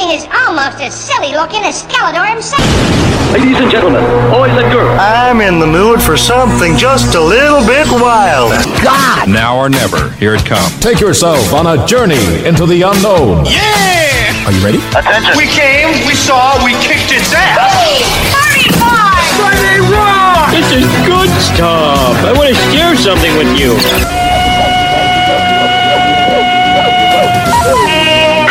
thing is almost as silly looking as Skeletor himself. Ladies and gentlemen, boys and girls. I'm in the mood for something just a little bit wild. God! Now or never, here it comes. Take yourself on a journey into the unknown. Yeah! Are you ready? Attention. We came, we saw, we kicked its ass. Friday Rock! This is good stuff. I want to share something with you.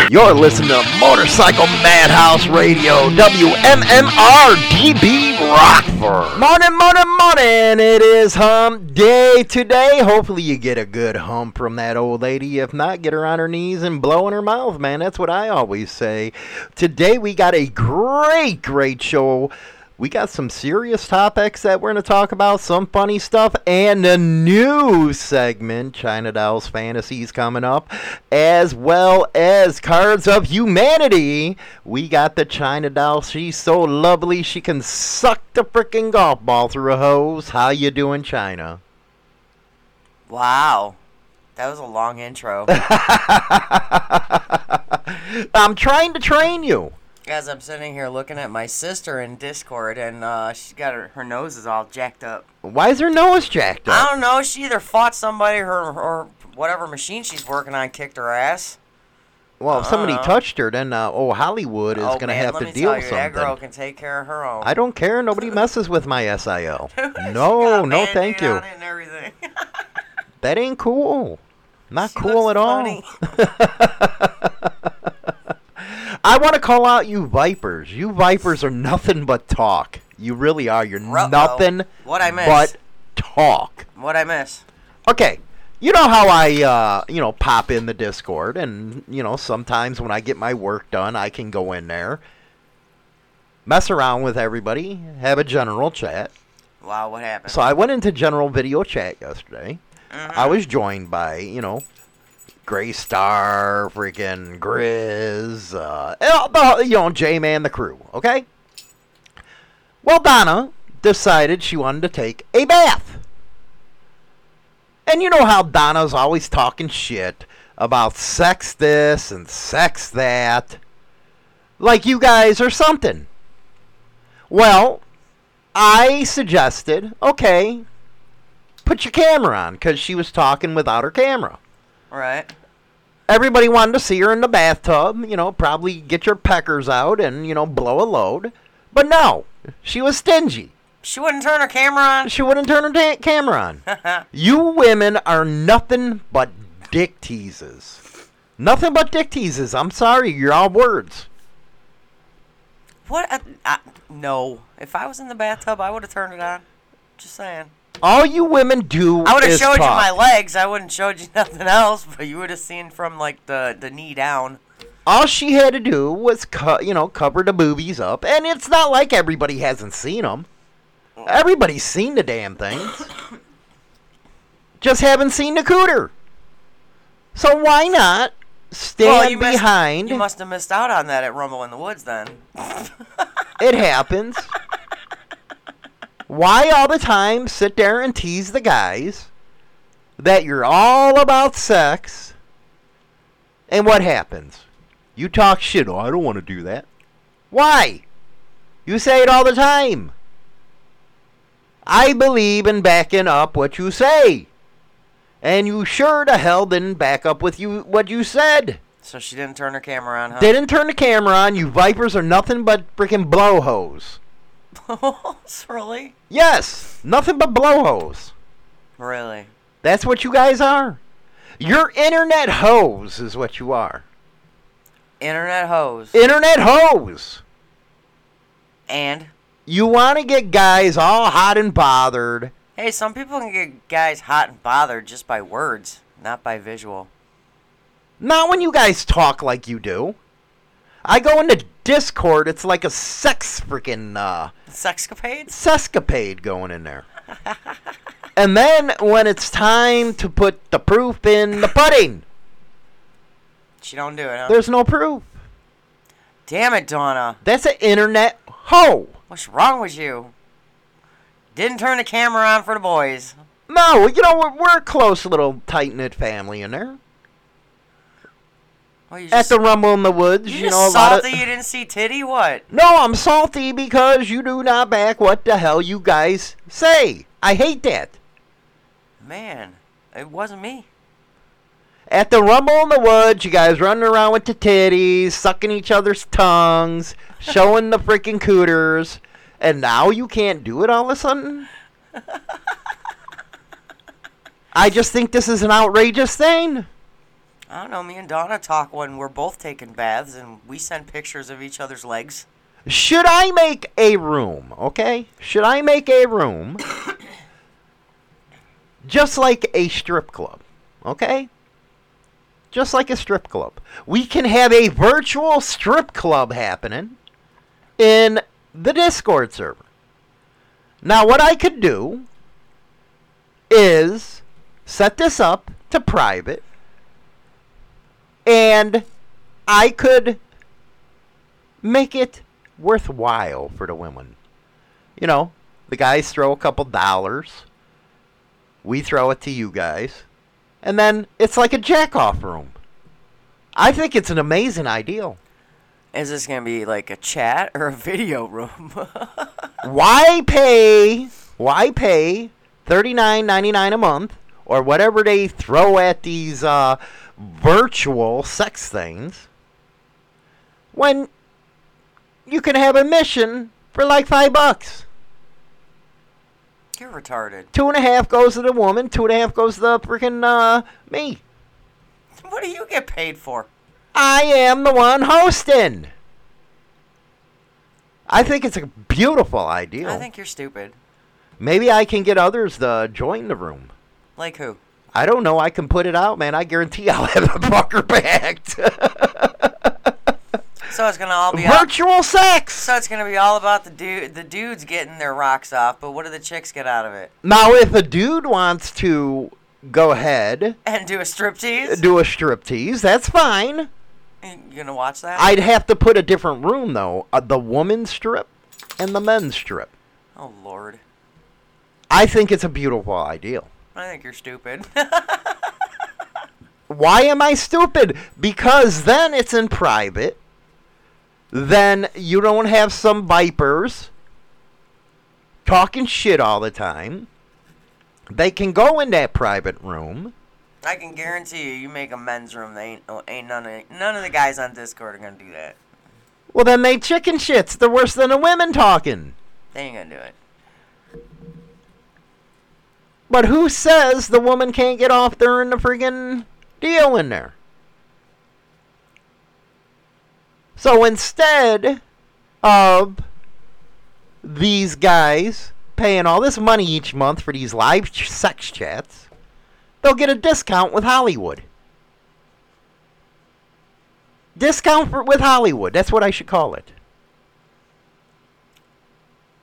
You're listening to Motorcycle Madhouse Radio, WMMR DB Rockford. Morning, morning, morning. It is hump day today. Hopefully, you get a good hump from that old lady. If not, get her on her knees and blow in her mouth, man. That's what I always say. Today, we got a great, great show. We got some serious topics that we're going to talk about, some funny stuff, and a new segment, China Doll's Fantasies, coming up, as well as Cards of Humanity. We got the China Doll. She's so lovely, she can suck the freaking golf ball through a hose. How you doing, China? Wow. That was a long intro. I'm trying to train you. Guys, I'm sitting here looking at my sister in Discord, and uh, she's got her, her nose is all jacked up. Why is her nose jacked up? I don't know. She either fought somebody, her or whatever machine she's working on kicked her ass. Well, if somebody Uh-huh. touched her, then uh, oh Hollywood is oh, going to have let to me deal tell you, something. That girl can take care of her own. I don't care. Nobody messes with my SIL. She No, no, thank you. on it and everything. That ain't cool. Not She cool at all. I want to call out you vipers. You vipers are nothing but talk. You really are. You're Ruh-oh. nothing What I miss? but talk. what I miss? Okay. You know how I, uh, you know, pop in the Discord, and you know sometimes when I get my work done, I can go in there, mess around with everybody, have a general chat. Wow, what happened? So I went into general video chat yesterday. I was joined by, you know, Gray Star, freaking Grizz, uh, and the, you know, J Man, the crew, okay? Well, Donna decided she wanted to take a bath. And you know how Donna's always talking shit about sex this and sex that. Like you guys or something. Well, I suggested, okay, put your camera on because she was talking without her camera. right. Everybody wanted to see her in the bathtub, you know, probably get your peckers out and, you know, blow a load. But no, she was stingy. She wouldn't turn her camera on. She wouldn't turn her ta- camera on. you women are nothing but dick teases. Nothing but dick teases. I'm sorry, you're all words. What? A, I, no. If I was in the bathtub, I would have turned it on. Just saying. All you women do I would have showed talk. you my legs. I wouldn't showed you nothing else, but you would have seen from like the the knee down. all she had to do was co- you know cover the boobies up and it's not like everybody hasn't seen them everybody's seen the damn things just haven't seen the cooter so why not stand well, you missed- behind you must have missed out on that at Rumble in the Woods then. it happens why all the time sit there and tease the guys that you're all about sex and what happens? You talk shit. Oh i don't want to do that. Why? You say it all the time. I believe in backing up what you say. And you sure to hell didn't back up with you what you said. So she didn't turn her camera on, huh? didn't turn the camera on. You vipers are nothing but freaking blowhose really? Yes, nothing but blowhose. Really? That's what you guys are. You're internet hoes, is what you are. Internet hose. Internet hoes. and You want to get guys all hot and bothered. hey, some people can get guys hot and bothered just by words, not by visual. Not when you guys talk like you do. I go into Discord, it's like a sex freaking uh, Sexcapades? sescapade going in there. and then when it's time to put the proof in the pudding, She don't do it, huh? there's no proof. Damn it, Donna. That's an internet hoe. What's wrong with you? Didn't turn the camera on for the boys. No, you know, we're, we're a close little tight knit family in there. Well, you at just, the Rumble in the Woods. you You, know, a lot salty of. you didn't see titty? What? No, I'm salty because you do not back what the hell you guys say. I hate that. Man, it wasn't me. At the Rumble in the Woods, you guys running around with the titties, sucking each other's tongues, showing the freaking cooters, and now you can't do it all of a sudden? I just think this is an outrageous thing. I don't know. Me and Donna talk when we're both taking baths, and we send pictures of each other's legs. Should I make a room, okay? Should I make a room just like a strip club, okay? Just like a strip club. We can have a virtual strip club happening in the Discord server. Now, what I could do is set this up to private, and I could make it worthwhile for the women. You know, the guys throw a couple dollars. We throw it to you guys. And then it's like a jack off room. I think it's an amazing ideal. Is this gonna be like a chat or a video room? Why pay why pay thirty nine ninety nine a month or whatever they throw at these uh, virtual sex things when you can have a mission for like five bucks? You're retarded. Two and a half goes to the woman, two and a half goes to the freaking uh, me. What do you get paid for? I am the one hosting. I think it's a beautiful idea. I think you're stupid. Maybe I can get others to join the room. Like who? I don't know. I can put it out, man. I guarantee I'll have a fucker backed. So it's gonna all be all, Virtual sex. so it's gonna be all about the dude the dudes getting their rocks off, but what do the chicks get out of it? Now, if a dude wants to go ahead, And do a striptease? do a striptease, that's fine. You gonna watch that? I'd have to put a different room, though. Uh, the woman's strip and the men's strip. oh lord. I think it's a beautiful ideal. I think you're stupid. Why am I stupid? Because then it's in private. Then you don't have some vipers talking shit all the time. They can go in that private room. I can guarantee you, you make a men's room, they ain't, oh, ain't none of none of the guys on Discord are gonna do that. Well, then they chicken shits. They're worse than the women talking. They ain't gonna do it. But who says the woman can't get off during the friggin' deal in there? So instead of these guys paying all this money each month for these live sex chats, they'll get a discount with Hollywood. Discount for, with Hollywood. That's what I should call it.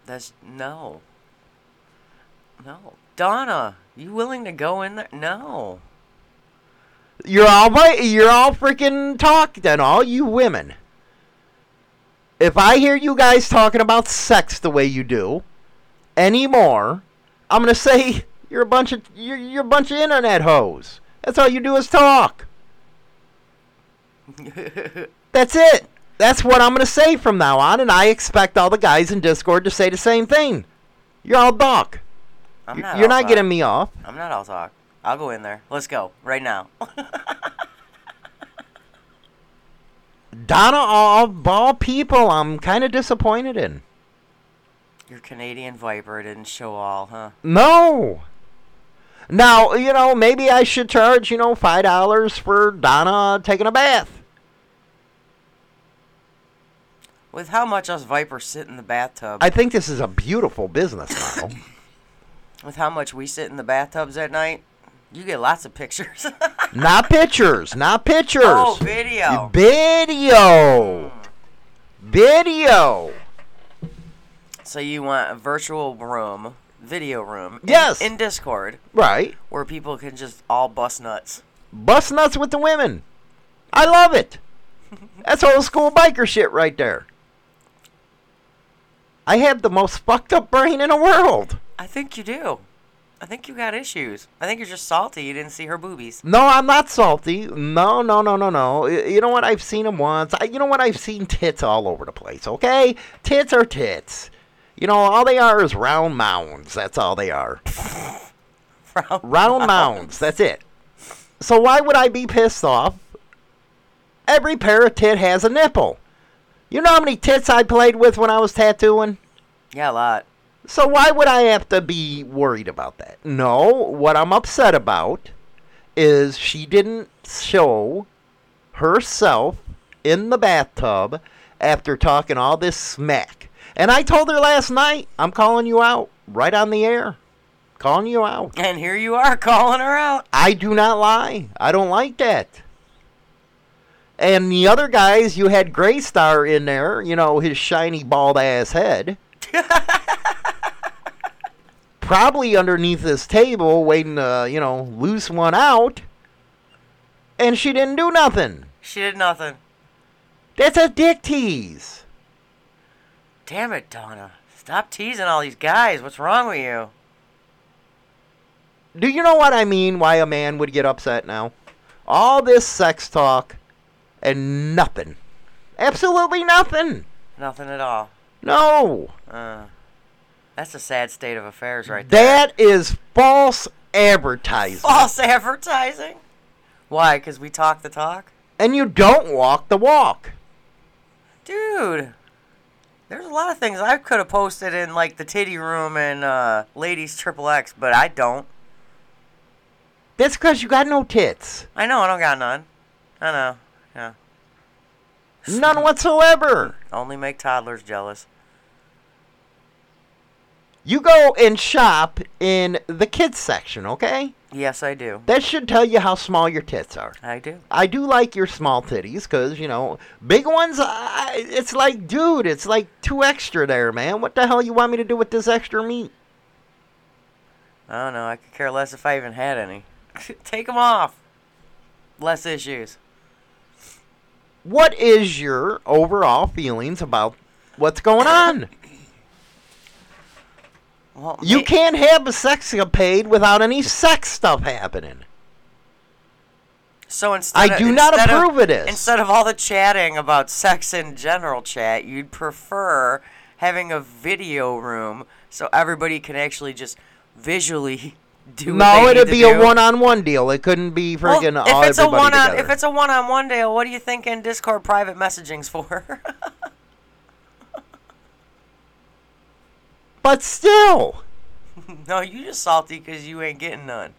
That's no. No. Donna, you willing to go in there? No. You're all vi- you're all freaking talk then, all you women. If I hear you guys talking about sex the way you do anymore, I'm gonna say you're a bunch of you're, you're a bunch of internet hoes. That's all you do is talk. That's it. That's what I'm gonna say from now on, and I expect all the guys in Discord to say the same thing. You're all talk. I'm You're not. you're not talk. getting me off. I'm not all talk. I'll go in there. Let's go right now. Donna, all, all people, I'm kind of disappointed in. Your Canadian Viper didn't show all, huh? No. Now, you know, maybe I should charge, you know, $5 for Donna taking a bath. With how much us Vipers sit in the bathtub, I think this is a beautiful business model. with how much we sit in the bathtubs at night, you get lots of pictures. not pictures, not pictures. oh, video. Video. Hmm. Video. So you want a virtual room, video room, in- Yes. in, Discord, Right. where people can just all bust nuts. Bust nuts with the women. I love it. That's old school biker shit right there. I have the most fucked up brain in the world. I think you do. I think you got issues. I think you're just salty. You didn't see her boobies. No, I'm not salty. No, no, no, no, no. You know what? I've seen them once. I, you know what? I've seen tits all over the place. Okay, tits are tits. You know, all they are is round mounds. That's all they are. Round round mounds. That's it. So why would I be pissed off? Every pair of tit has a nipple. You know how many tits I played with when I was tattooing? Yeah, a lot. So why would I have to be worried about that? No, what I'm upset about is she didn't show herself in the bathtub after talking all this smack. And I told her last night, I'm calling you out right on the air. Calling you out. And here you are calling her out. I do not lie. I don't like that. And the other guys, you had Graystar in there, you know, his shiny bald ass head. Probably underneath this table, waiting to, you know, loose one out. And she didn't do nothing. She did nothing. That's a dick tease. Damn it, Donna. Stop teasing all these guys. What's wrong with you? Do you know what I mean? Why a man would get upset now? All this sex talk and nothing. Absolutely nothing. Nothing at all. No. Uh, that's a sad state of affairs right there. That is false advertising. False advertising. Why? Because we talk the talk? And you don't walk the walk. Dude, there's a lot of things I could have posted in like the titty room and uh, ladies triple X, but I don't. That's because you got no tits. I know I don't got none. I know. Yeah. None whatsoever. Only make toddlers jealous. You go and shop in the kids section, okay? Yes, I do. That should tell you how small your tits are. I do. I do like your small titties because, you know, big ones, I, it's like, dude, it's like too extra there, man. What the hell you want me to do with this extra meat? I don't know. I could care less if I even had any. Take them off. Less issues. What is your overall feelings about what's going on? Well, You can't have a sex sexcapade without any sex stuff happening. So instead, I of- do not approve of this. Instead of all the chatting about sex in general chat, you'd prefer having a video room so everybody can actually just visually do. No, it'd be a one-on-one deal. It couldn't be Well, freaking all if it's a one on, if it's a one-on-one deal, what do you think in Discord private messaging's for? but still, no, you just salty because you ain't getting none.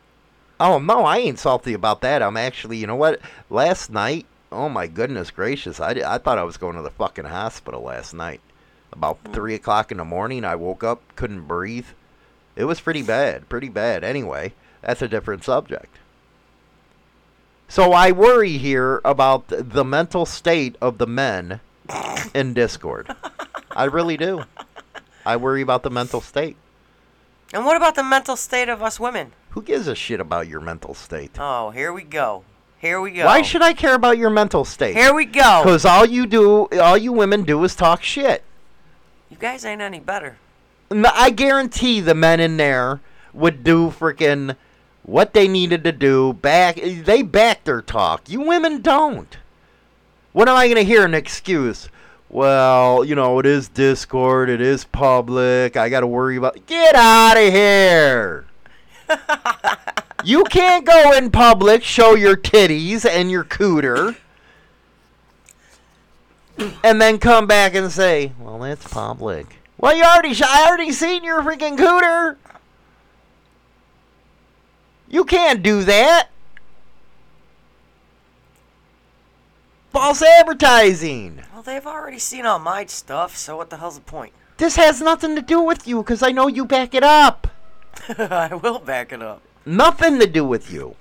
oh no, I ain't salty about that. I'm actually, you know what? Last night, oh my goodness gracious, I, I thought I was going to the fucking hospital last night. About mm. three o'clock in the morning, I woke up, couldn't breathe. It was pretty bad, pretty bad. Anyway, that's a different subject. So I worry here about the mental state of the men in Discord. I really do. I worry about the mental state. And what about the mental state of us women? Who gives a shit about your mental state? Oh, here we go. Here we go. Why should I care about your mental state? Here we go. Because all you do, all you women do is talk shit. You guys ain't any better. I guarantee the men in there would do freaking what they needed to do. Back, they back their talk. You women don't. When am I going to hear an excuse? Well, you know, it is Discord. It is public. I got to worry about. Get out of here. you can't go in public, show your titties and your cooter, and then come back and say, "Well, that's public." Well, you already, sh- I already seen your freaking cooter. You can't do that. False advertising. Well, they've already seen all my stuff, so what the hell's the point? This has nothing to do with you because I know you back it up. I will back it up. Nothing to do with you.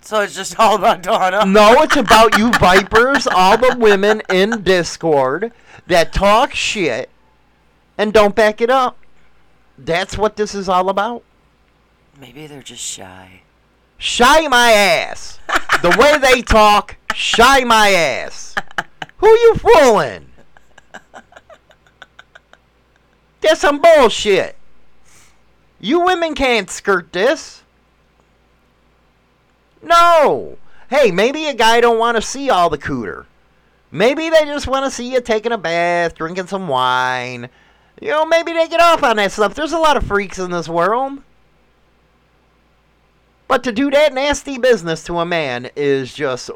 So it's just all about Donna. No, it's about you vipers, all the women in Discord that talk shit and don't back it up. That's what this is all about. Maybe they're just shy. Shy my ass. The way they talk, shy my ass. Who you fooling? That's some bullshit. You women can't skirt this. No. Hey, maybe a guy don't want to see all the cooter. Maybe they just want to see you taking a bath, drinking some wine. You know, maybe they get off on that stuff. There's a lot of freaks in this world. But to do that nasty business to a man is just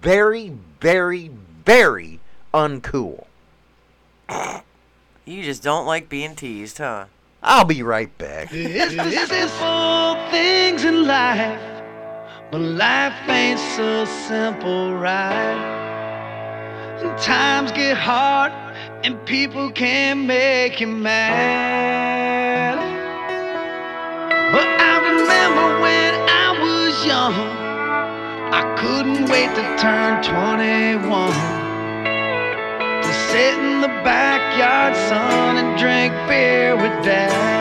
very, very, very uncool. You just don't like being teased, huh? I'll be right back. This is full things in life, but life ain't so simple, right? And times get hard, and people can make you mad. But I remember when I was young, I couldn't wait to turn 21 to sit in the backyard, son, and drink beer with dad.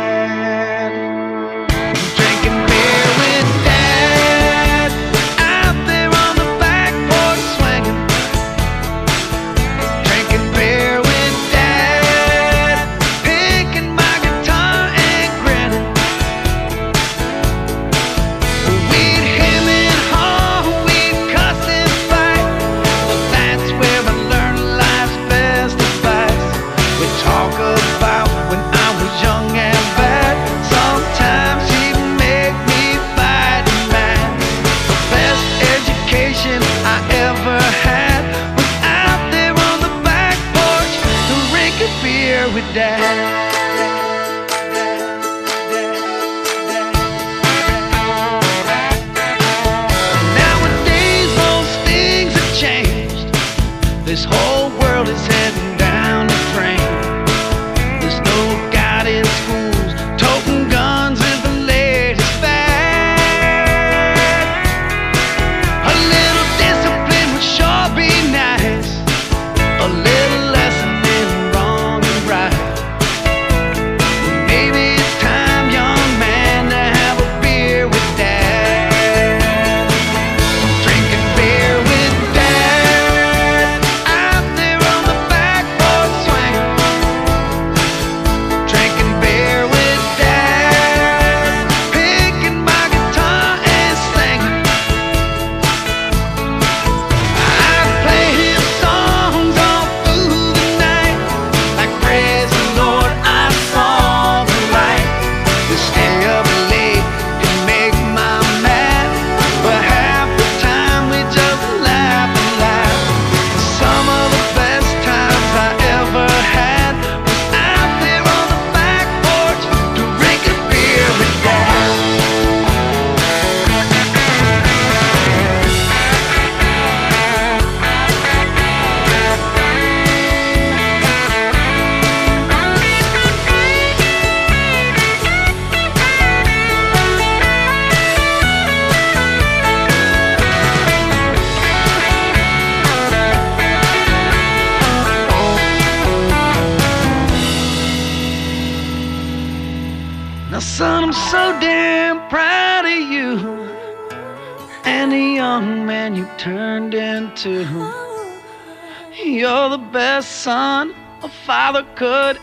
Could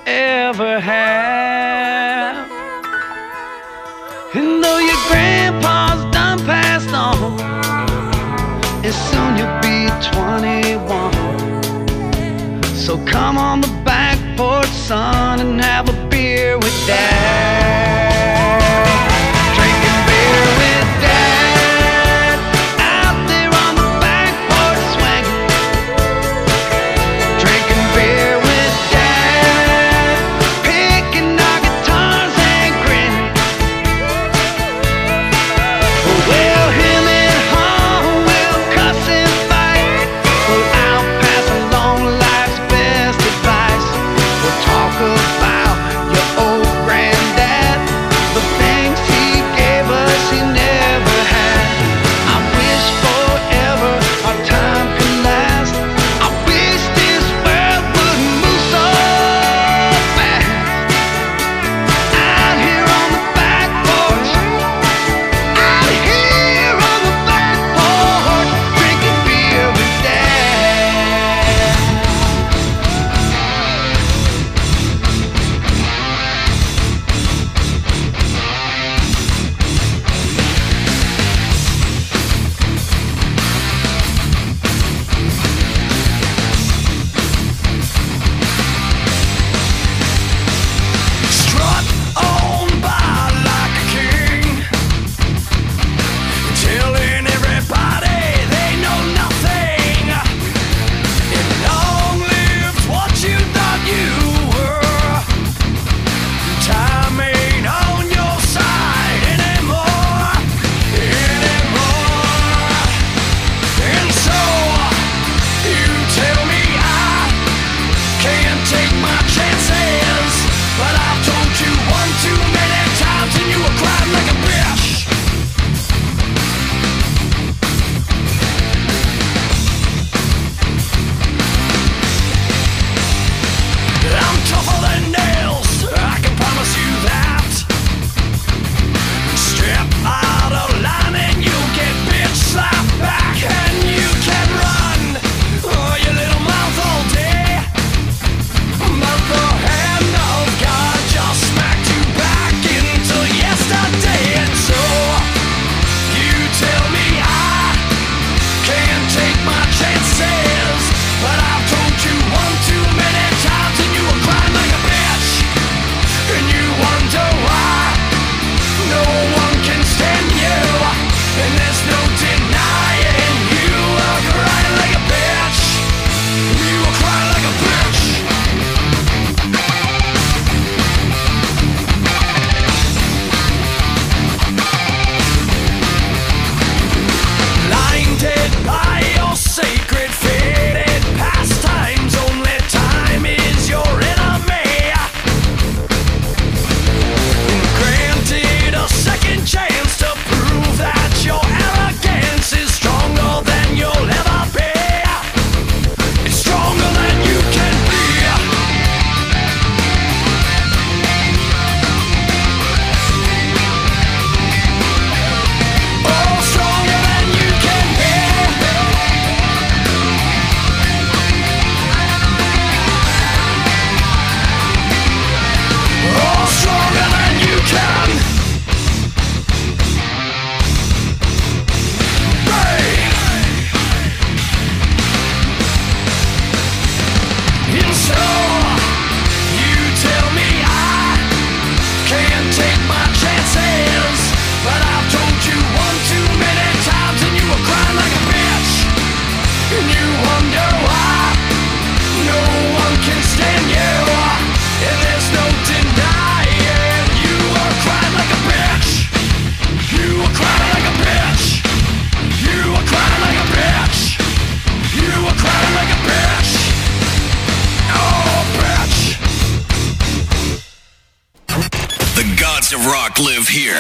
here.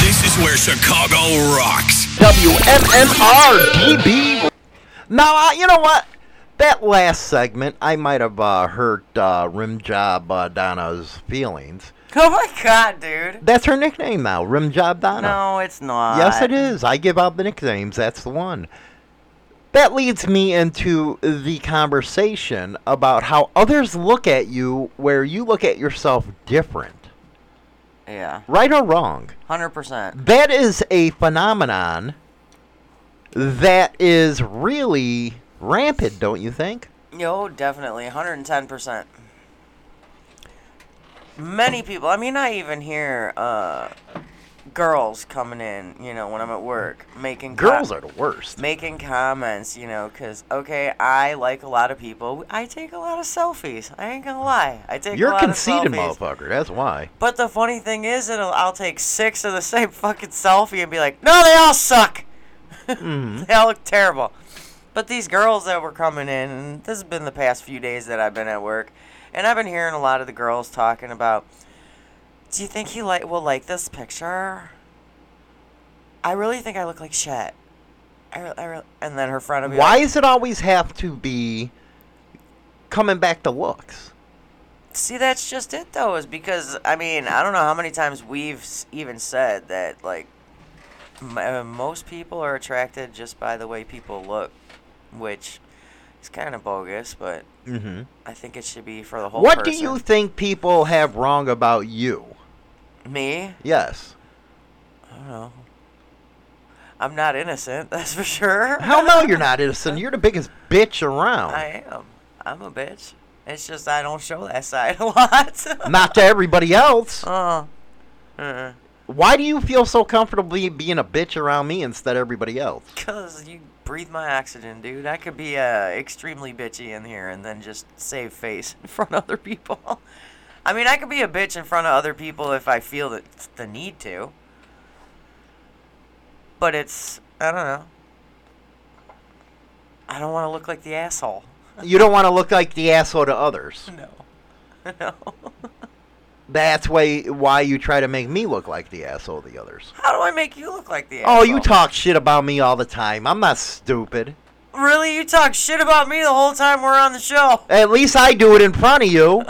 This is where Chicago rocks. WMMR DB. Now, uh, you know what? That last segment, I might have uh, hurt uh, Rim Job uh, Donna's feelings. Oh my god, dude. That's her nickname now, Rim Job Donna. No, it's not. Yes, it is. I give out the nicknames. That's the one. That leads me into the conversation about how others look at you where you look at yourself different. Yeah. Right or wrong? 100%. That is a phenomenon that is really rampant, don't you think? No, definitely. 110%. Many people, I mean, I even hear uh, girls coming in, you know, when I'm at work, making Girls are the worst. making comments, you know, because, okay, I like a lot of people. I take a lot of selfies. I ain't gonna lie. I take You're a conceited motherfucker. That's why. But the funny thing is, it'll, I'll take six of the same fucking selfie and be like, no, they all suck. Mm-hmm. they all look terrible. But these girls that were coming in, and this has been the past few days that I've been at work, and I've been hearing a lot of the girls talking about, do you think he like will like this picture? I really think I look like shit. I, I re-" and then her friend will be Why like, does it always have to be coming back to looks? See, that's just it, though, is because, I mean, I don't know how many times we've even said that, like, m- uh, most people are attracted just by the way people look, which is kind of bogus, but Mm-hmm. I think it should be for the whole What do you think people have wrong about you? Me? Yes. I don't know. I'm not innocent, that's for sure. Hell no, you're not innocent. You're the biggest bitch around. I am. I'm a bitch. It's just I don't show that side a lot. Not to everybody else. Uh, uh, Why do you feel so comfortable being a bitch around me instead of everybody else? Cause you breathe my oxygen, dude. I could be uh, extremely bitchy in here and then just save face in front of other people. I mean, I could be a bitch in front of other people if I feel that the need to. But it's I don't know. I don't want to look like the asshole. You don't want to look like the asshole to others. No. no. That's why why you try to make me look like the asshole to the others. How do I make you look like the asshole? Oh, you talk shit about me all the time. I'm not stupid. Really? You talk shit about me the whole time we're on the show. At least I do it in front of you.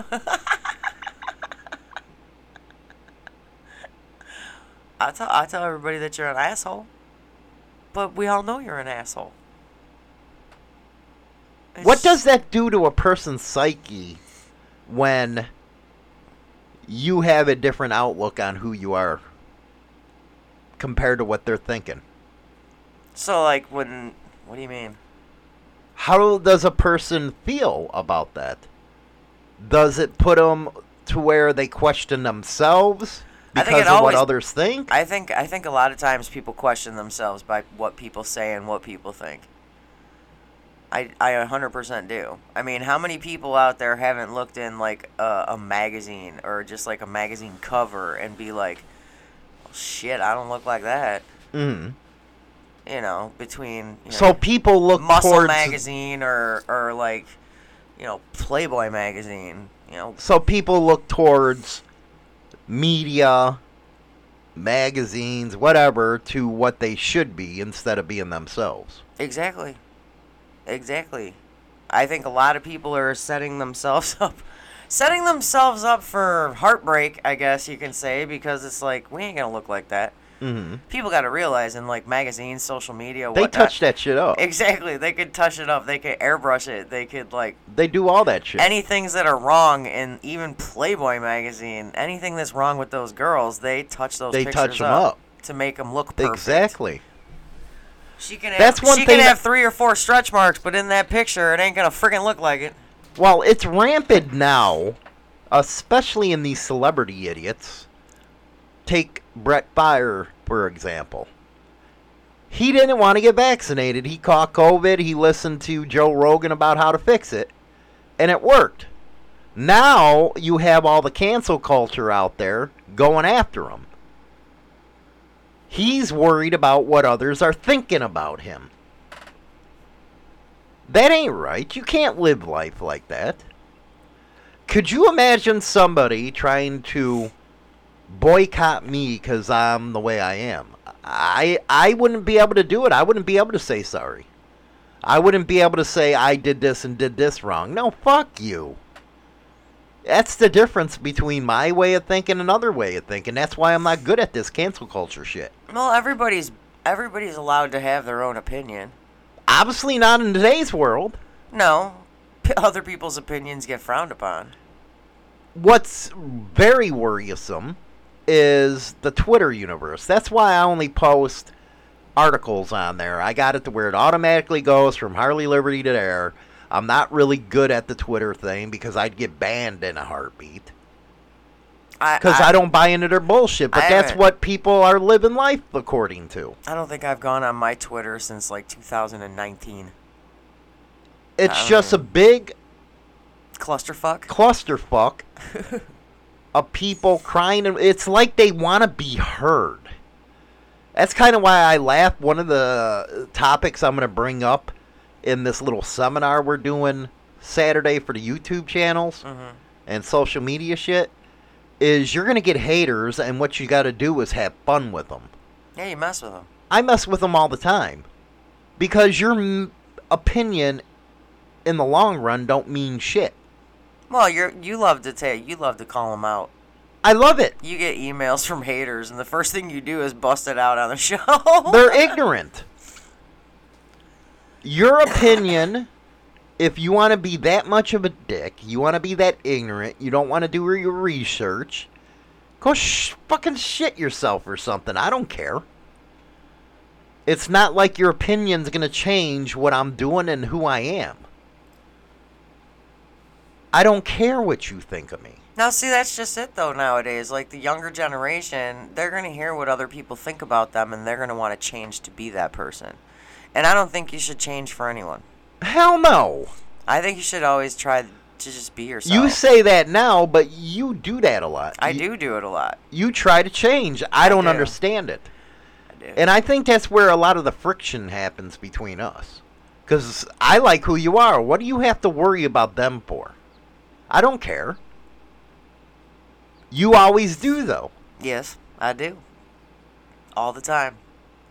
I tell I tell everybody that you're an asshole. But we all know you're an asshole. What does that do to a person's psyche when you have a different outlook on who you are compared to what they're thinking? So like when what do you mean? How does a person feel about that? Does it put them to where they question themselves because of always- what others think? I think I think a lot of times people question themselves by what people say and what people think. I I 100% do. I mean, how many people out there haven't looked in like a, a magazine or just like a magazine cover and be like, well, "Shit, I don't look like that." Mhm. You know, between you So know, people look Muscle towards magazine or or like you know Playboy magazine. You know, so people look towards media, magazines, whatever, to what they should be instead of being themselves. Exactly. Exactly. I think a lot of people are setting themselves up setting themselves up for heartbreak, I guess you can say, because it's like we ain't gonna look like that. Hmm People gotta realize in like magazines, social media, They whatnot- touch that shit up. Exactly. They could touch it up. They could airbrush it. They could like They do all that shit. any things that are wrong in even Playboy magazine, anything that's wrong with those girls, they touch those They pictures touch 'em up. to make them look perfect. exactly. She can have, That's one she thing can have three or four stretch marks, but in that picture, it ain't gonna friggin' look like it. Well, it's rampant now, especially in these celebrity idiots. Take Brett Fire, for example. He didn't want to get vaccinated. He caught COVID. He listened to Joe Rogan about how to fix it, and it worked. Now you have all the cancel culture out there going after him. He's worried about what others are thinking about him. That ain't right. You can't live life like that. Could you imagine somebody trying to boycott me because I'm the way I am? I I wouldn't be able to do it. I wouldn't be able to say sorry. I wouldn't be able to say I did this and did this wrong. No, fuck you. That's the difference between my way of thinking and another way of thinking. That's why I'm not good at this cancel culture shit. Well, everybody's everybody's allowed to have their own opinion. Obviously not in today's world. No, p- other people's opinions get frowned upon. What's very worrisome is the Twitter universe. That's why I only post articles on there. I got it to where it automatically goes from Harley Liberty to there. I'm not really good at the Twitter thing because I'd get banned in a heartbeat. I Because I, don't buy into their bullshit. But I that's what people are living life according to. I don't think I've gone on my Twitter since like 2019. It's I just a big Clusterfuck. clusterfuck of people crying. And it's like they want to be heard. That's kind of why I laugh. One of the topics I'm going to bring up in this little seminar we're doing Saturday for the YouTube channels Mhm. and social media shit is you're going to get haters, and what you got to do is have fun with them. Yeah, you mess with them. I mess with them all the time because your m- opinion in the long run don't mean shit. Well, you're you love to take you love to call them out. I love it. You get emails from haters, and the first thing you do is bust it out on the show. They're ignorant. Your opinion, if you want to be that much of a dick, you want to be that ignorant, you don't want to do your research, go sh- fucking shit yourself or something. I don't care. It's not like your opinion's going to change what I'm doing and who I am. I don't care what you think of me. Now, see, that's just it, though, nowadays. Like, the younger generation, they're going to hear what other people think about them, and they're going to want to change to be that person. And I don't think you should change for anyone. Hell no. I think you should always try to just be yourself. You say that now, but you do that a lot. I You- do do it a lot. you try to change. I, don't do. understand it. I do. And I think that's where a lot of the friction happens between us. Because I like who you are. What do you have to worry about them for? I don't care. You always do, though. Yes, I do. All the time.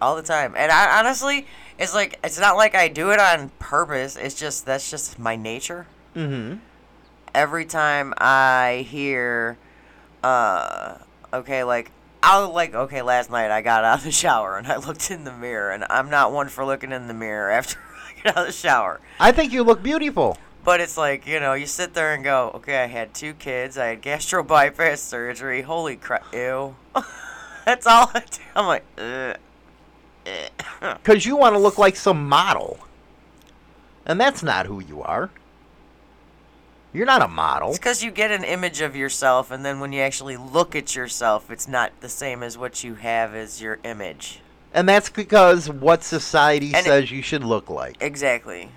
All the time. And I honestly, it's like, it's not like I do it on purpose. It's just, that's just my nature. Mm-hmm. every time I hear, uh, okay, like I'll like okay, last night I got out of the shower and I looked in the mirror, and I'm not one for looking in the mirror after I get out of the shower. I think you look beautiful. But it's like you know, you sit there and go, okay, I had two kids, I had gastro bypass surgery. Holy crap, ew. That's all I do. I'm like, Ugh. Because you want to look like some model. And that's not who you are. You're not a model. It's because you get an image of yourself, and then when you actually look at yourself, it's not the same as what you have as your image. And that's because what society And it- says you should look like. Exactly.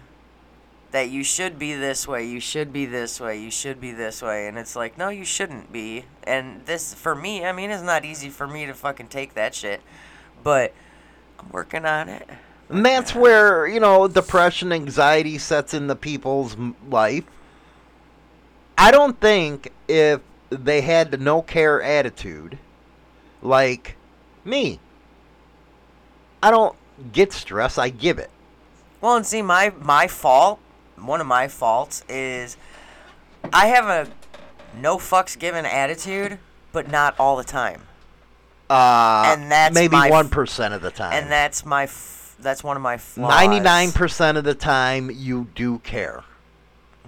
That you should be this way, you should be this way, you should be this way, and it's like, no, you shouldn't be. And this, for me, I mean, it's not easy for me to fucking take that shit, but I'm working on it. And that's where, you know, depression, anxiety sets into people's life. I don't think if they had the no care attitude, like me, I don't get stress, I give it. Well, and see, my my fault, one of my faults is I have a no fucks given attitude, but not all the time. Uh, And that's maybe my f- 1% of the time. And that's my f- that's one of my flaws. 99% of the time, you do care.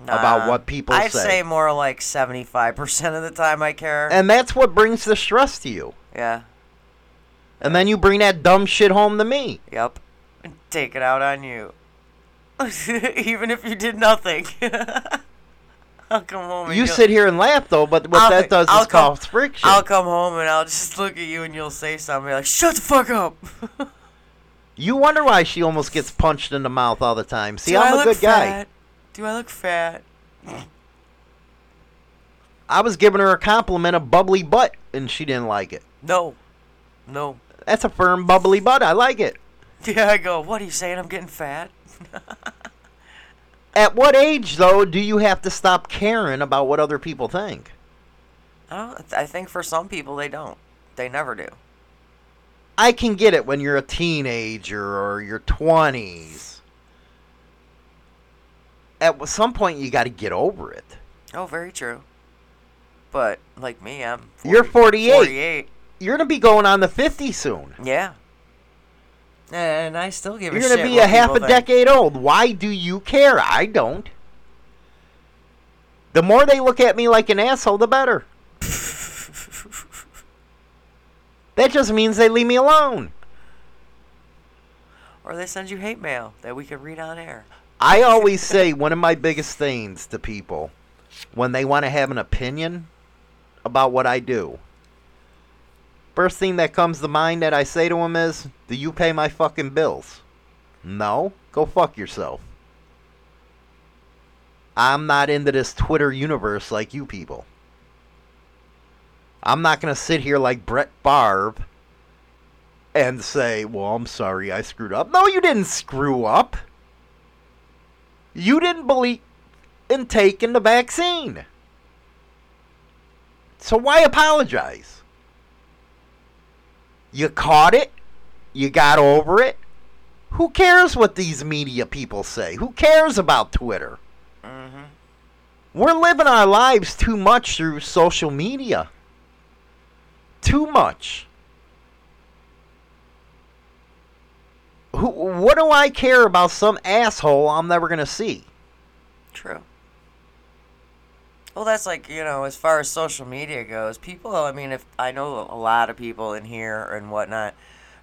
about what people say. I'd say. say more like 75% of the time I care. And that's what brings the stress to you. yeah. And then you bring that dumb shit home to me. Yep. Take it out on you. Even if you did nothing. I'll come home and You sit here and laugh, though, but what I'll- that does I'll is come- cause friction. I'll come home and I'll just look at you and you'll say something like, "Shut the fuck up." You wonder why she almost gets punched in the mouth all the time. See, Do I'm I a good guy. fat? Do I look fat? I was giving her a compliment, a bubbly butt, and she didn't like it. No. No. That's a firm, bubbly butt. I like it. Yeah, I go, "What are you saying? I'm getting fat?" At what age, though, do you have to stop caring about what other people think? Oh, I. I think for some people they don't. They never do. I can get it when you're a teenager or your 20s. At some point, you got to get over it. Oh, very true. But like me, I'm. 40, You're 48. 48. You're going to be going on the 50 soon. Yeah. And I still give. You're a going shit to be what a half a people think. decade old. Why do you care? I don't. The more they look at me like an asshole, the better. that just means they leave me alone. Or they send you hate mail that we can read on air. I always say one of my biggest things to people when they want to have an opinion about what I do. First thing that comes to mind that I say to them is, Do you pay my fucking bills? No? Go fuck yourself. I'm not into this Twitter universe like you people. I'm not going to sit here like Brett Favre and say, Well, I'm sorry I screwed up. No, you didn't screw up. You didn't believe in taking the vaccine. So why apologize? You caught it. You got over it. Who cares what these media people say? Who cares about Twitter? Mm-hmm. We're living our lives too much through social media. Too much. Who, what do I care about some asshole I'm never going to see? True. Well, that's like you know, as far as social media goes, people. I mean, if I know a lot of people in here and whatnot,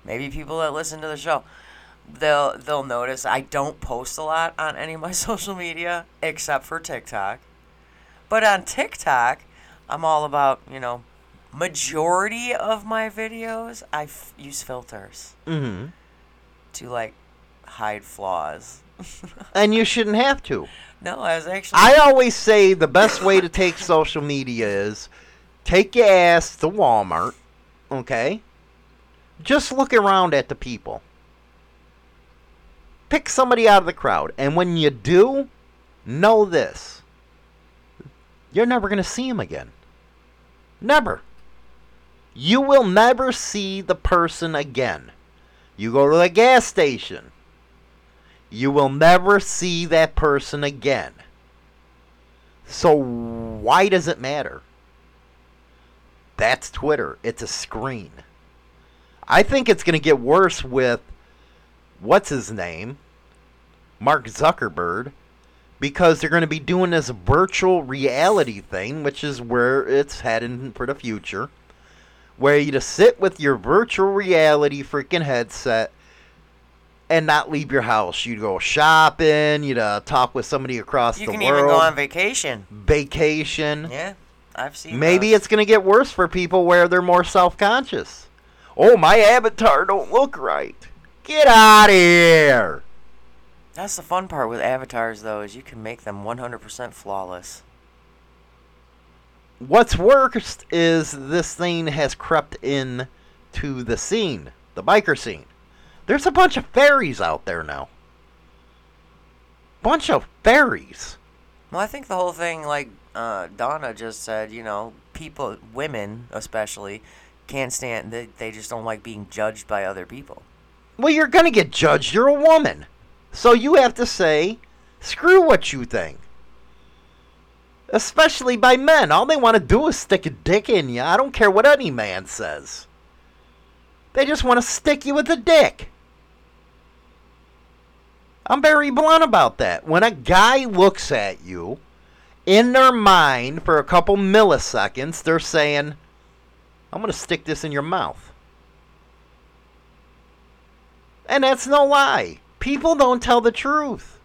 maybe people that listen to the show, they'll they'll notice I don't post a lot on any of my social media except for TikTok. But on TikTok, I'm all about you know, majority of my videos I f- use filters Mm-hmm. to like hide flaws. And you shouldn't have to. no, I was actually. I always say the best way to take social media is take your ass to Walmart, okay? Just look around at the people. Pick somebody out of the crowd. And when you do, know this you're never going to see him again. Never. You will never see the person again. You go to the gas station. You will never see that person again. So why does it matter? That's Twitter. It's a screen. I think it's going to get worse with what's his name? Mark Zuckerberg because they're going to be doing this virtual reality thing, which is where it's heading for the future, where you just sit with your virtual reality freaking headset and not leave your house. You go shopping, you uh, talk with somebody across you the world. You can even go on vacation. vacation. Yeah, I've seen. Maybe those. it's going to get worse for people where they're more self-conscious. Oh, my avatar don't look right. Get out of here. That's the fun part with avatars, though, is you can make them 100% flawless. What's worst is this thing has crept in to the scene, the biker scene. There's a bunch of fairies out there now. Bunch of fairies. Well, I think the whole thing, like uh, Donna just said, you know, people, women especially, can't stand. They they just don't like being judged by other people. Well, you're going to get judged. You're a woman. So you have to say, screw what you think. Especially by men. All they want to do is stick a dick in you. I don't care what any man says. They just want to stick you with a dick. I'm very blunt about that. When a guy looks at you, in their mind, for a couple milliseconds, they're saying, I'm going to stick this in your mouth. And that's no lie. People don't tell the truth.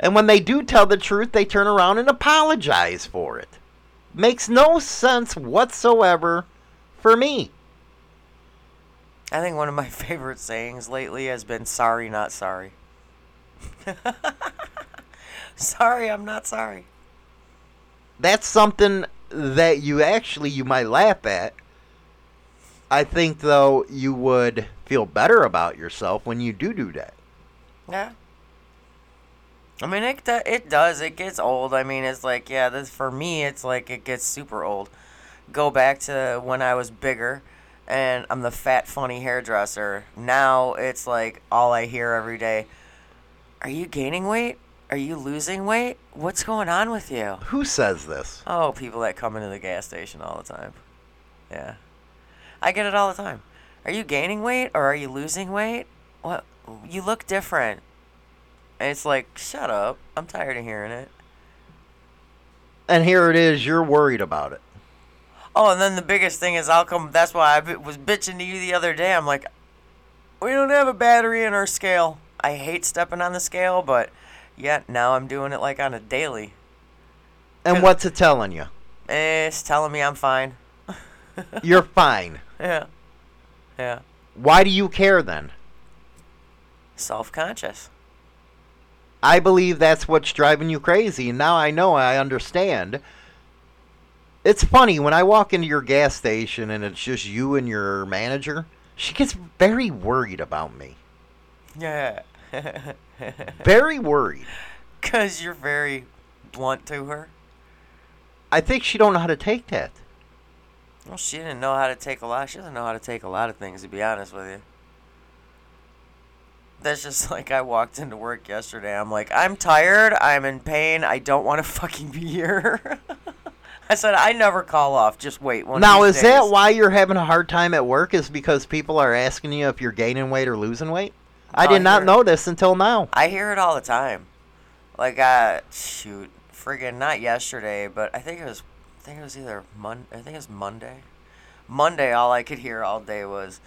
And when they do tell the truth, they turn around and apologize for it. Makes no sense whatsoever for me. I think one of my favorite sayings lately has been "sorry, not sorry." sorry, I'm not sorry. That's something that you actually you might laugh at. I think though you would feel better about yourself when you do do that. Yeah. I mean, it it does. It gets old. I mean, it's like yeah. This for me, it's like it gets super old. Go back to when I was bigger, and I'm the fat, funny hairdresser. Now it's like all I hear every day. Are you gaining weight? Are you losing weight? What's going on with you? Who says this? Oh, people that come into the gas station all the time. Yeah. I get it all the time. Are you gaining weight or are you losing weight? What? You look different. And it's like, shut up. I'm tired of hearing it. And here it is, you're worried about it. Oh, and then the biggest thing is I'll come. That's why I was bitching to you the other day. I'm like, we don't have a battery in our scale. I hate stepping on the scale, but yet now I'm doing it like on a daily. And what's it telling you? It's telling me I'm fine. You're fine. Yeah. Yeah. Why do you care then? Self conscious. I believe that's what's driving you crazy. And now I know I understand. It's funny when I walk into your gas station and it's just you and your manager, she gets very worried about me. Yeah. Very worried. Because you're very blunt to her. I think she don't know how to take that. Well, she didn't know how to take a lot. She doesn't know how to take a lot of things, to be honest with you. That's just like I walked into work yesterday. I'm like, I'm tired. I'm in pain. I don't want to fucking be here. I said, I never call off. Just wait one. now, is that why you're having a hard time at work? Is because people are asking you if you're gaining weight or losing weight? I did not know this until now. I hear it all the time. Like, uh, shoot, friggin' not yesterday, but I think it was, I think it was either Mon, I think it was Monday. Monday, all I could hear all day was,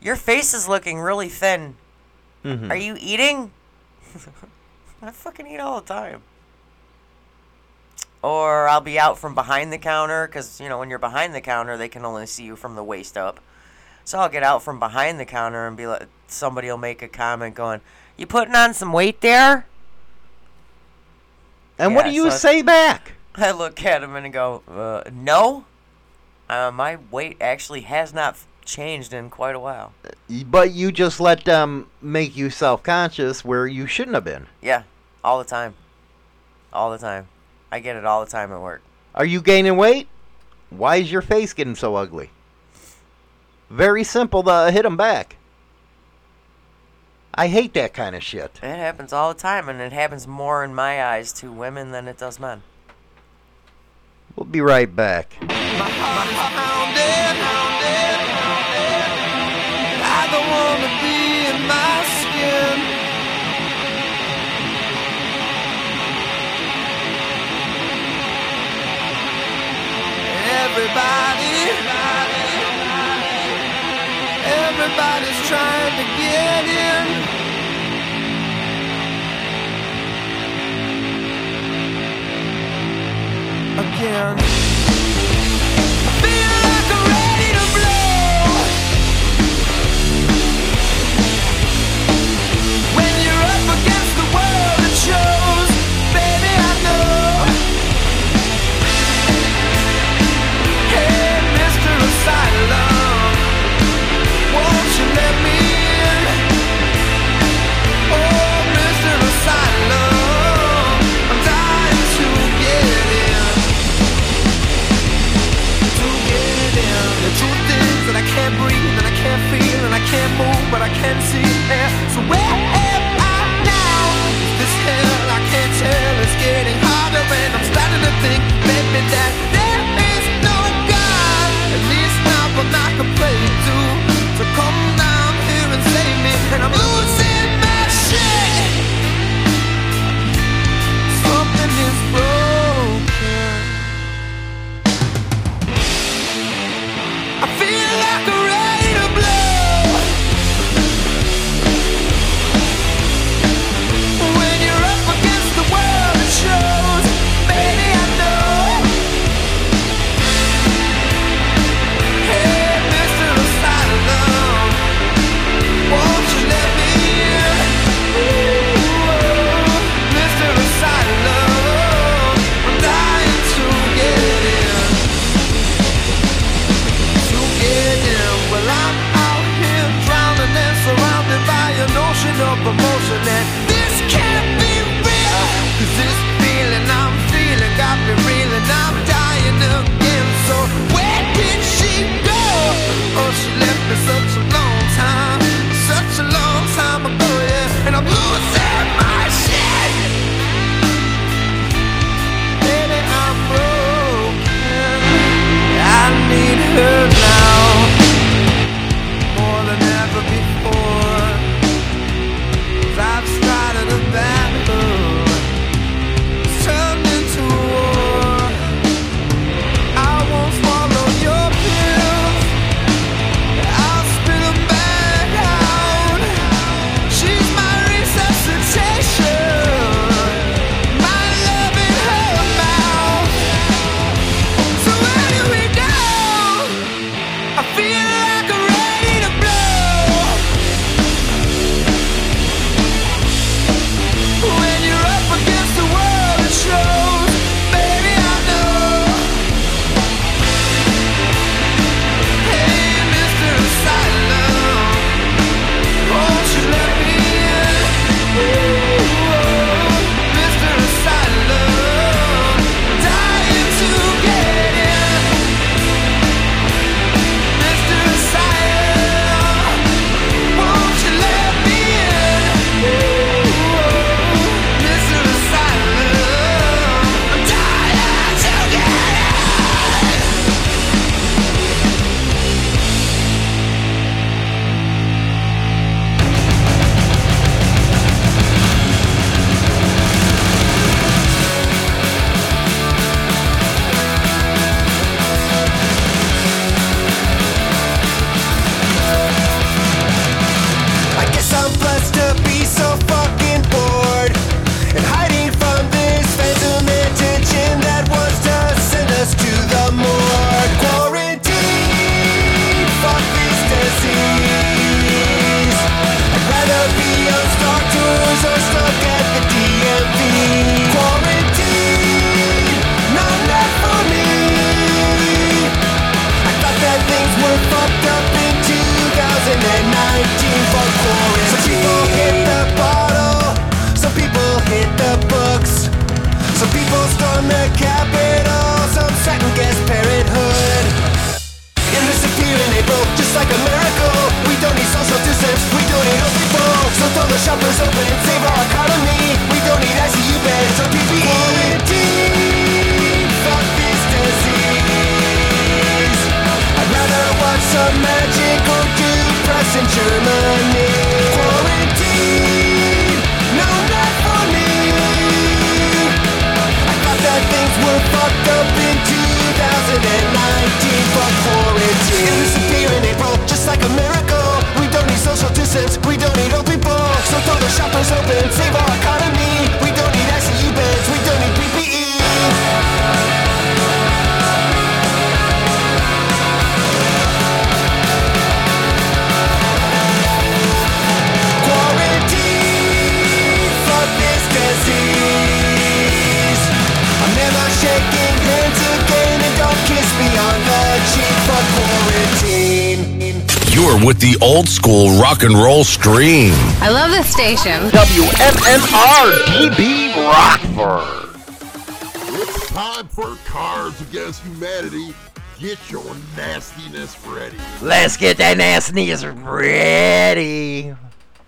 "Your face is looking really thin. Mhm. Are you eating?" I fucking eat all the time. Or I'll be out from behind the counter because you know when you're behind the counter, they can only see you from the waist up. So I'll get out from behind the counter and be like, somebody will make a comment going, "You putting on some weight there?" And what do you so- say back? I look at him and go, uh, "No, uh, my weight actually has not changed in quite a while." But you just let them make you self conscious where you shouldn't have been. Yeah, all the time, all the time. I get it all the time at work. Are you gaining weight? Why is your face getting so ugly? Very simple to hit them back. I hate that kind of shit. It happens all the time, and it happens more in my eyes to women than it does men. We'll be right back. I don't wanna be in my skin. Everybody, everybody's trying to get in. Again. can't breathe and I can't feel and I can't move, but I can see air. So where? i'm a mechanic. Old school rock and roll stream. I love this station. WMMR DB Rockford. It's time for Cards Against Humanity. Get your nastiness ready. Let's get that nastiness ready.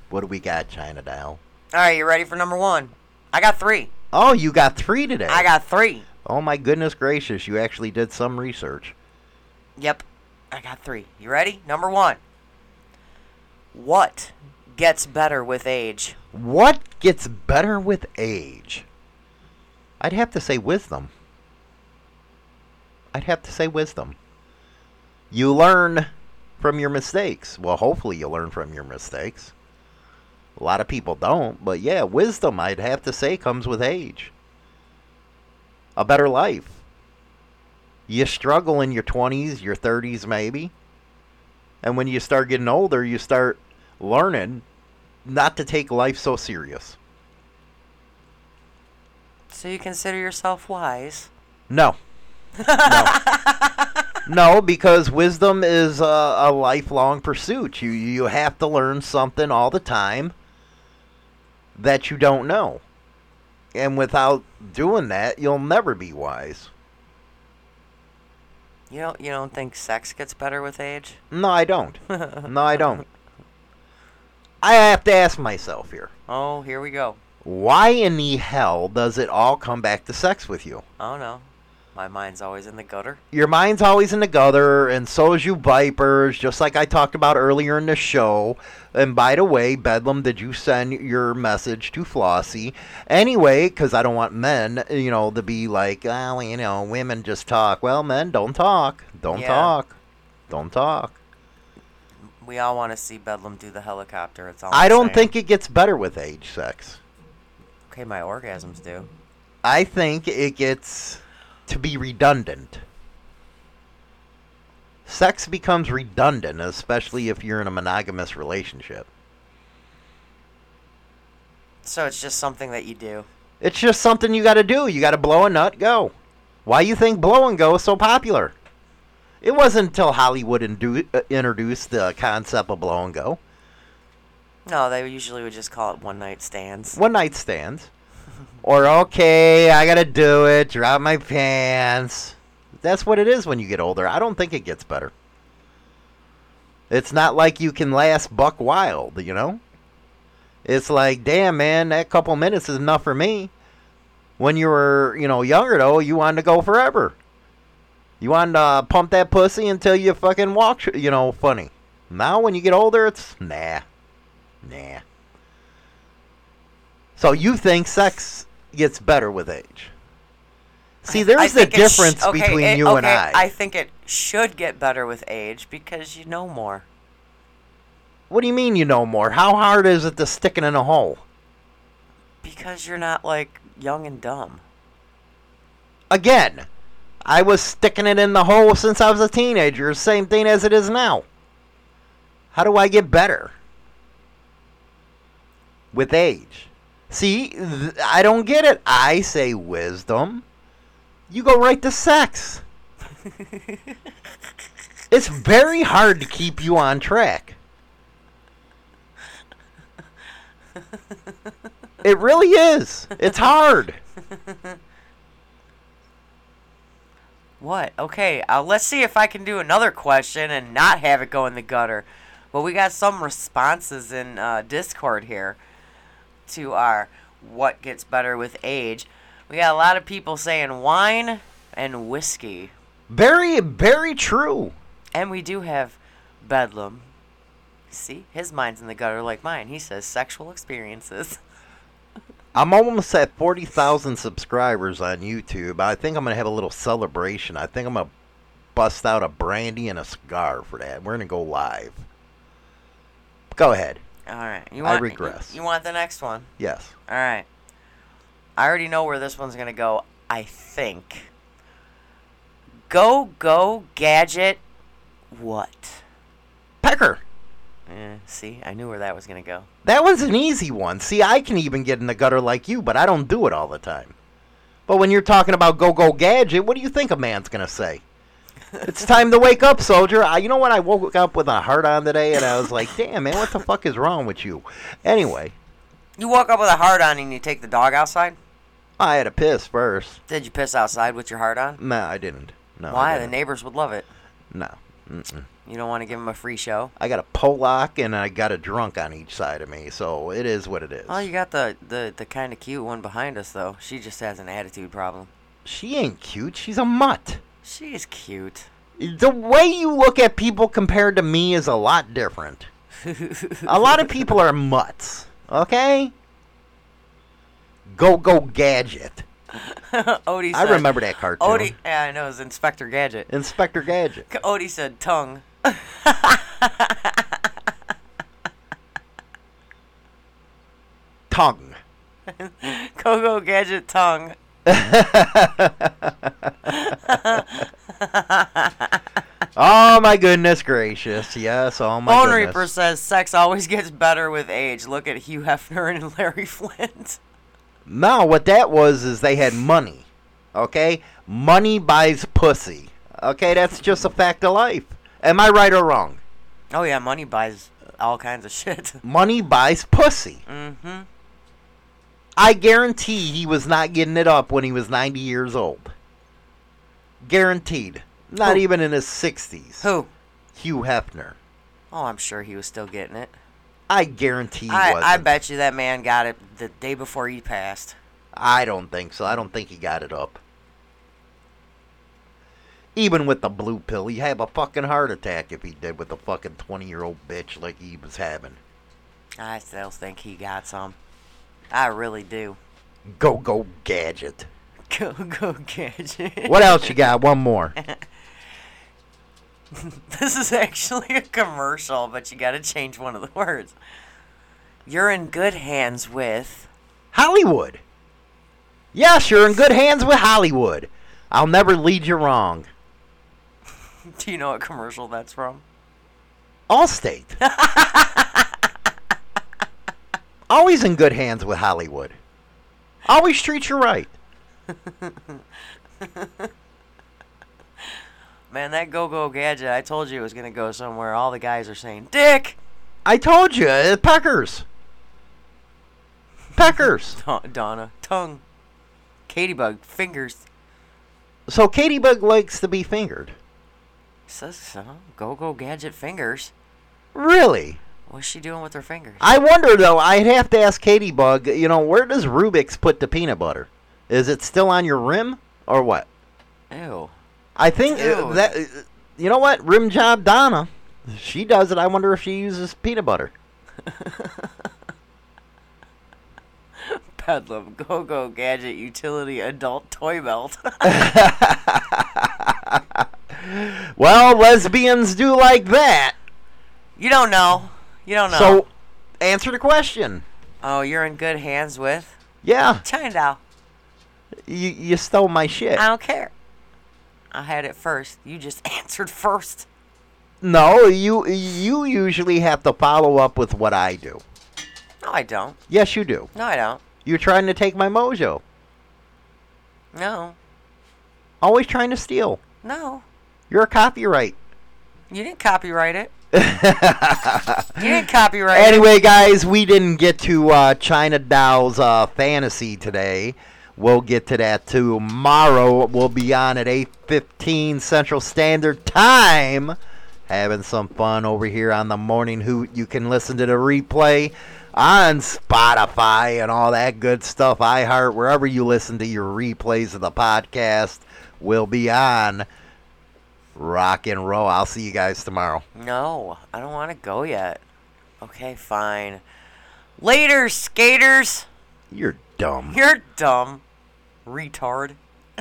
What do we got, China Doll? All right, you ready for number one? I got three. Oh, you got three today. I got three. Oh my goodness gracious! You actually did some research. Yep, I got three. You ready? Number one. What gets better with age? What gets better with age? I'd have to say wisdom. I'd have to say wisdom. You learn from your mistakes. Well, hopefully you learn from your mistakes. A lot of people don't, but yeah, wisdom, I'd have to say, comes with age. A better life. You struggle in your 20s, your 30s, maybe. And when you start getting older, you start learning not to take life so serious. So you consider yourself wise? No. No. no, because wisdom is a, a lifelong pursuit. You you have to learn something all the time that you don't know. And without doing that, you'll never be wise. You don't you don't think sex gets better with age? No, I don't. no, I don't. I have to ask myself here. Oh, here we go. Why in the hell does it all come back to sex with you? Oh no. My mind's always in the gutter. Your mind's always in the gutter, and so is you vipers, just like I talked about earlier in the show. And by the way, Bedlam, did you send your message to Flossie? Anyway, because I don't want men, you know, to be like, oh, you know, women just talk. Well, men don't talk. Don't Yeah. talk. Don't talk. We all want to see Bedlam do the helicopter. It's all. I don't saying. think it gets better with age sex. Okay, my orgasms do. I think it gets to be redundant. Sex becomes redundant, especially if you're in a monogamous relationship. So it's just something that you do. It's just something you got to do. You got to blow a nut, go. Why you think blow and go is so popular? It wasn't until Hollywood indu- uh, introduced the concept of blow and go. No, they usually would just call it one night stands. One night stands. Or, okay, I got to do it, drop my pants. That's what it is when you get older. I don't think it gets better. It's not like you can last buck wild, you know? It's like, damn, man, that couple minutes is enough for me. When you were, you know, younger, though, you wanted to go forever. You wanted to pump that pussy until you fucking walk, you know, funny. Now, when you get older, it's nah. Nah. So you think sex gets better with age? See, there's the it sh- difference okay, between it- you and I. I think it should get better with age because you know more. What do you mean you know more? How hard is it to stick it in a hole? Because you're not like young and dumb. Again, I was sticking it in the hole since I was a teenager. Same thing as it is now. How do I get better? With age. See, th- I don't get it. I say wisdom. You go right to sex. it's very hard to keep you on track. It really is. It's hard. What? Okay, uh, let's see if I can do another question and not have it go in the gutter. Well, we got some responses in uh, Discord here to our what gets better with age. We got a lot of people saying wine and whiskey. Very, very true. And we do have Bedlam. See, his mind's in the gutter like mine. He says sexual experiences. I'm almost at 40,000 subscribers on YouTube. I think I'm going to have a little celebration. I think I'm going to bust out a brandy and a cigar for that. We're going to go live. Go ahead. All right. You I want, regress. You, you want the next one? Yes. All right. I already know where this one's gonna go. I think. Go go gadget. What? Pecker. Eh, see, I knew where that was gonna go. That one's an easy one. See, I can even get in the gutter like you, but I don't do it all the time. But when you're talking about go go gadget, what do you think a man's going to say? It's time to wake up, soldier. I, you know what? I woke up with a heart on today, and I was like, damn, man, what the fuck is wrong with you? Anyway, You woke up with a heart on and you take the dog outside? I had to piss first. Did you piss outside with your heart on? No, I didn't. No. Why? The didn't. neighbors would love it. No. Mm-mm. You don't want to give them a free show? I got a Polak and I got a drunk on each side of me, so it is what it is. Oh, you got the, the, the kind of cute one behind us, though. She just has an attitude problem. She ain't cute. She's a mutt. She is cute. The way you look at people compared to me is a lot different. a lot of people are mutts, okay? Go go gadget. Odie I said, remember that cartoon. Odie, yeah, I know, it was Inspector Gadget. Inspector Gadget. Odie said tongue. Tongue. Coco Gadget tongue. Oh my goodness gracious. Yes, oh my Bone goodness. Reaper says sex always gets better with age. Look at Hugh Hefner and Larry Flynt. No, what that was is they had money. Okay? Money buys pussy. Okay, that's just a fact of life. Am I right or wrong? Oh yeah, money buys all kinds of shit. Money buys pussy. mm-hmm. I guarantee he was not getting it up when he was 90 years old. Guaranteed. Not Who? even in his 60s. Who? Hugh Hefner. Oh, I'm sure he was still getting it. I guarantee he I, wasn't. I bet you that man got it the day before he passed. I don't think so. I don't think he got it up. Even with the blue pill, he'd have a fucking heart attack if he did with a fucking 20 year old bitch like he was having. I still think he got some. I really do. Go, go, gadget. Go, go, gadget. What else you got? One more. this is actually a commercial, but you gotta change one of the words. You're in good hands with. Hollywood. Yes, you're in good hands with Hollywood. I'll never lead you wrong. Do you know what commercial that's from? Allstate. Always in good hands with Hollywood. Always treat you right. Man, that go go gadget, I told you it was gonna go somewhere. All the guys are saying, Dick! I told you, uh, Peckers. Peckers. Donna, tongue. Katybug, fingers. So Katie Bug likes to be fingered. Says so. Go go gadget fingers. Really? What's she doing with her fingers? I wonder though. I'd have to ask Katie Bug. You know, where does Rubik's put the peanut butter? Is it still on your rim or what? Ew. I think uh, Dude. that. uh, You know what? Rim job Donna. She does it. I wonder if she uses peanut butter. Bedlam, go go gadget, utility, adult toy belt. Well, lesbians do like that. you don't know. You don't know. So, answer the question. oh, you're in good hands with Yeah, China. You you stole my shit. I don't care. I had it first. You just answered first. No, you you usually have to follow up with what I do. No, I don't. Yes, you do. No, I don't. You're trying to take my mojo. No. Always trying to steal. No. You're a copyright. You didn't copyright it. you didn't copyright it. Anyway, guys, we didn't get to uh, China Doll's uh, fantasy today. We'll get to that tomorrow. We'll be on at 8:15 Central Standard Time, having some fun over here on the Morning Hoot. You can listen to the replay on Spotify and all that good stuff. iHeart, wherever you listen to your replays of the podcast, will be on. Rock and roll. I'll see you guys tomorrow. No, I don't want to go yet. Okay, fine. Later, skaters. You're dumb. You're dumb. Retard.